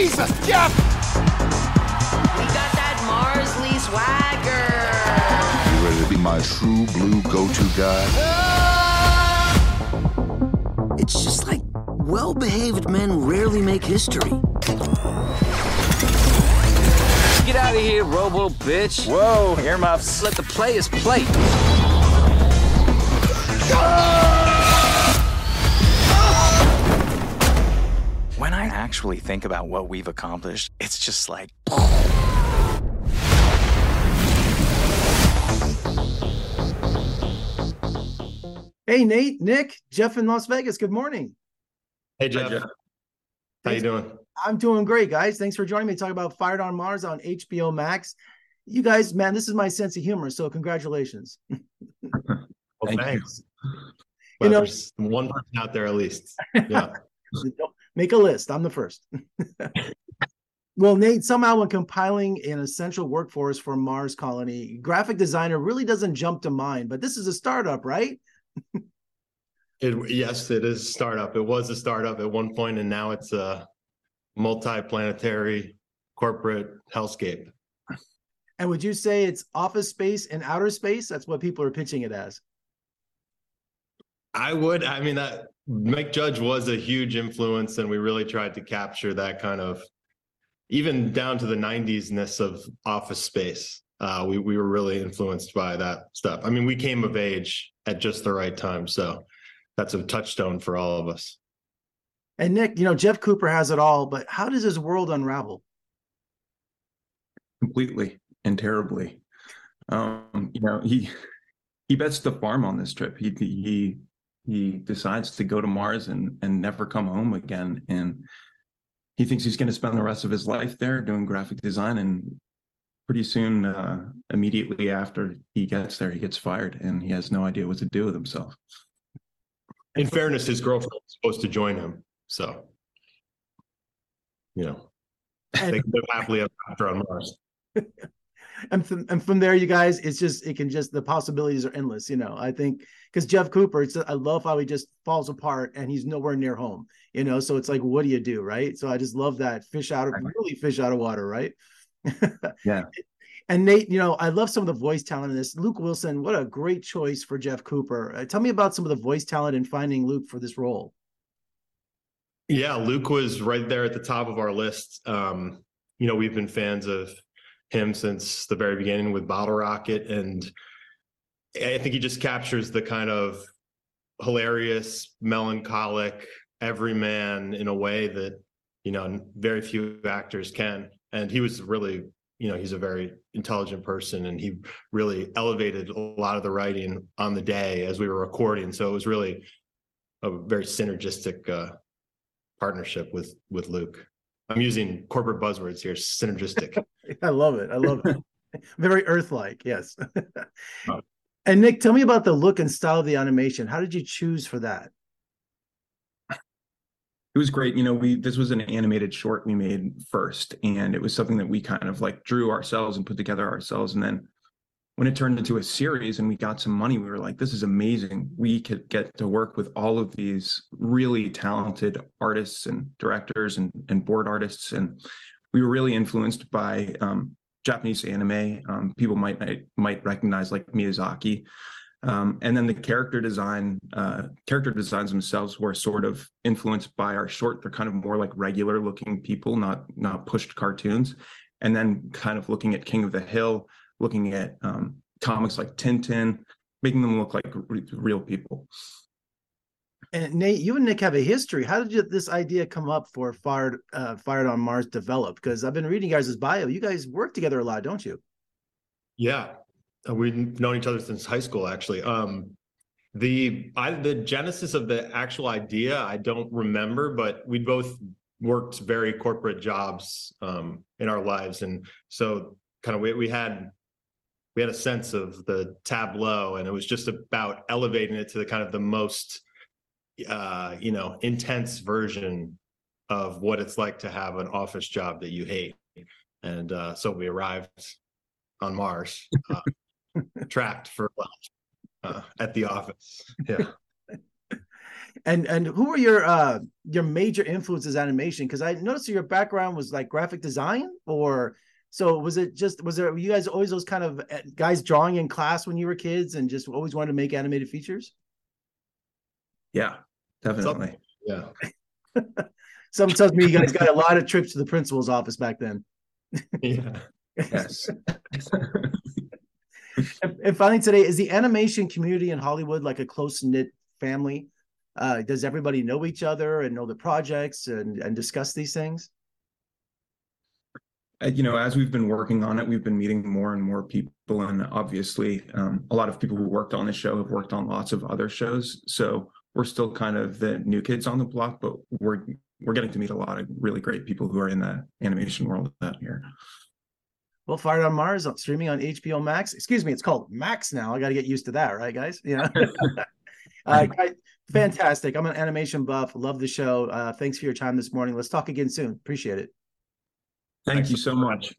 Jesus, Jeff! We got that Marsley swagger. You ready to be my true blue go-to guy? Uh, it's just like well behaved men rarely make history. Get out of here, robo bitch. Whoa, earmuffs. Let the players play. When actually think about what we've accomplished, it's just like. Hey, Nate, Nick, Jeff in Las Vegas. Good morning. Hey Jeff. How Thanks. you doing? I'm doing great, guys. Thanks for joining me to talk about Fired on Mars on HBO Max. You guys, man, this is my sense of humor. So congratulations. Well, Thank thanks. You Well, know- there's one person out there at least. Yeah. Make a list. I'm the first. well, Nate, somehow when compiling an essential workforce for Mars colony, graphic designer really doesn't jump to mind, but this is a startup, right? It, yes, it is a startup. It was a startup at one point, and now it's a multi-planetary corporate hellscape. And would you say it's office space and outer space? That's what people are pitching it as. I would. I mean, that Mike Judge was a huge influence, and we really tried to capture that kind of, even down to the '90s ness of Office Space. Uh, we we were really influenced by that stuff. I mean, we came of age at just the right time, so that's a touchstone for all of us. And Nick, you know, Jeff Cooper has it all, but how does his world unravel? completely and terribly. Um, you know, he he bets the farm on this trip. He he he decides to go to Mars and and never come home again. And he thinks he's going to spend the rest of his life there doing graphic design. And pretty soon, uh, immediately after he gets there, he gets fired, and he has no idea what to do with himself. In fairness, his girlfriend was supposed to join him, so you know they can live happily ever after on Mars. and from, and from there, you guys, it's just it can just the possibilities are endless. You know, I think because Jeff Cooper, it's I love how he just falls apart and he's nowhere near home. You know, so it's like, what do you do, right? So I just love that fish out of really fish out of water, right? Yeah. And Nate, you know, I love some of the voice talent in this. Luke Wilson, what a great choice for Jeff Cooper. Uh, tell me about some of the voice talent in finding Luke for this role. Yeah, Luke was right there at the top of our list. Um, you know, we've been fans of him since the very beginning with Bottle Rocket, and I think he just captures the kind of hilarious, melancholic everyman in a way that you know very few actors can. And he was really, you know, he's a very intelligent person, and he really elevated a lot of the writing on the day as we were recording. So it was really a very synergistic uh, partnership with with Luke. I'm using corporate buzzwords here. Synergistic. I love it. I love it. Very Earth-like, yes. Oh. and Nick, tell me about the look and style of the animation. How did you choose for that? it was great you know we this was an animated short we made first and it was something that we kind of like drew ourselves and put together ourselves and then when it turned into a series and we got some money we were like this is amazing we could get to work with all of these really talented artists and directors and, and board artists and we were really influenced by um, japanese anime um, people might, might might recognize like miyazaki um, and then the character design, uh, character designs themselves were sort of influenced by our short. They're kind of more like regular looking people, not not pushed cartoons. And then kind of looking at King of the Hill, looking at um, comics like Tintin, making them look like re- real people. And Nate, you and Nick have a history. How did you, this idea come up for Fired uh, Fired on Mars develop? Because I've been reading guys' bio. You guys work together a lot, don't you? yeah, Uh, we've known each other since high school. Actually, um, the I, the genesis of the actual idea I don't remember, but we both worked very corporate jobs um, in our lives, and so kind of we, we had we had a sense of the tableau, and it was just about elevating it to the kind of the most uh, you know intense version of what it's like to have an office job that you hate. And uh, so we arrived on Mars, uh, trapped for lunch uh, at the office. Yeah. And and who were your uh your major influences animation? Because I noticed your background was like graphic design, or so was it just was there were you guys always those kind of uh, guys drawing in class when you were kids and just always wanted to make animated features? Yeah, definitely. Yeah. Someone tells me you guys got a lot of trips to the principal's office back then. Yeah. Yes. And, and finally, today is the animation community in Hollywood like a close knit family? Uh, does everybody know each other and know the projects and and discuss these things? Uh, you know, as we've been working on it, we've been meeting more and more people, and obviously, um, a lot of people who worked on the show have worked on lots of other shows. So we're still kind of the new kids on the block, but we're we're getting to meet a lot of really great people who are in the animation world out here. Well, Fired on Mars streaming on HBO Max. Excuse me, it's called Max now. I got to get used to that, right, guys? Yeah. uh, guys, fantastic. I'm an animation buff. Love the show. Uh, thanks for your time this morning. Let's talk again soon. Appreciate it. Thank you so much.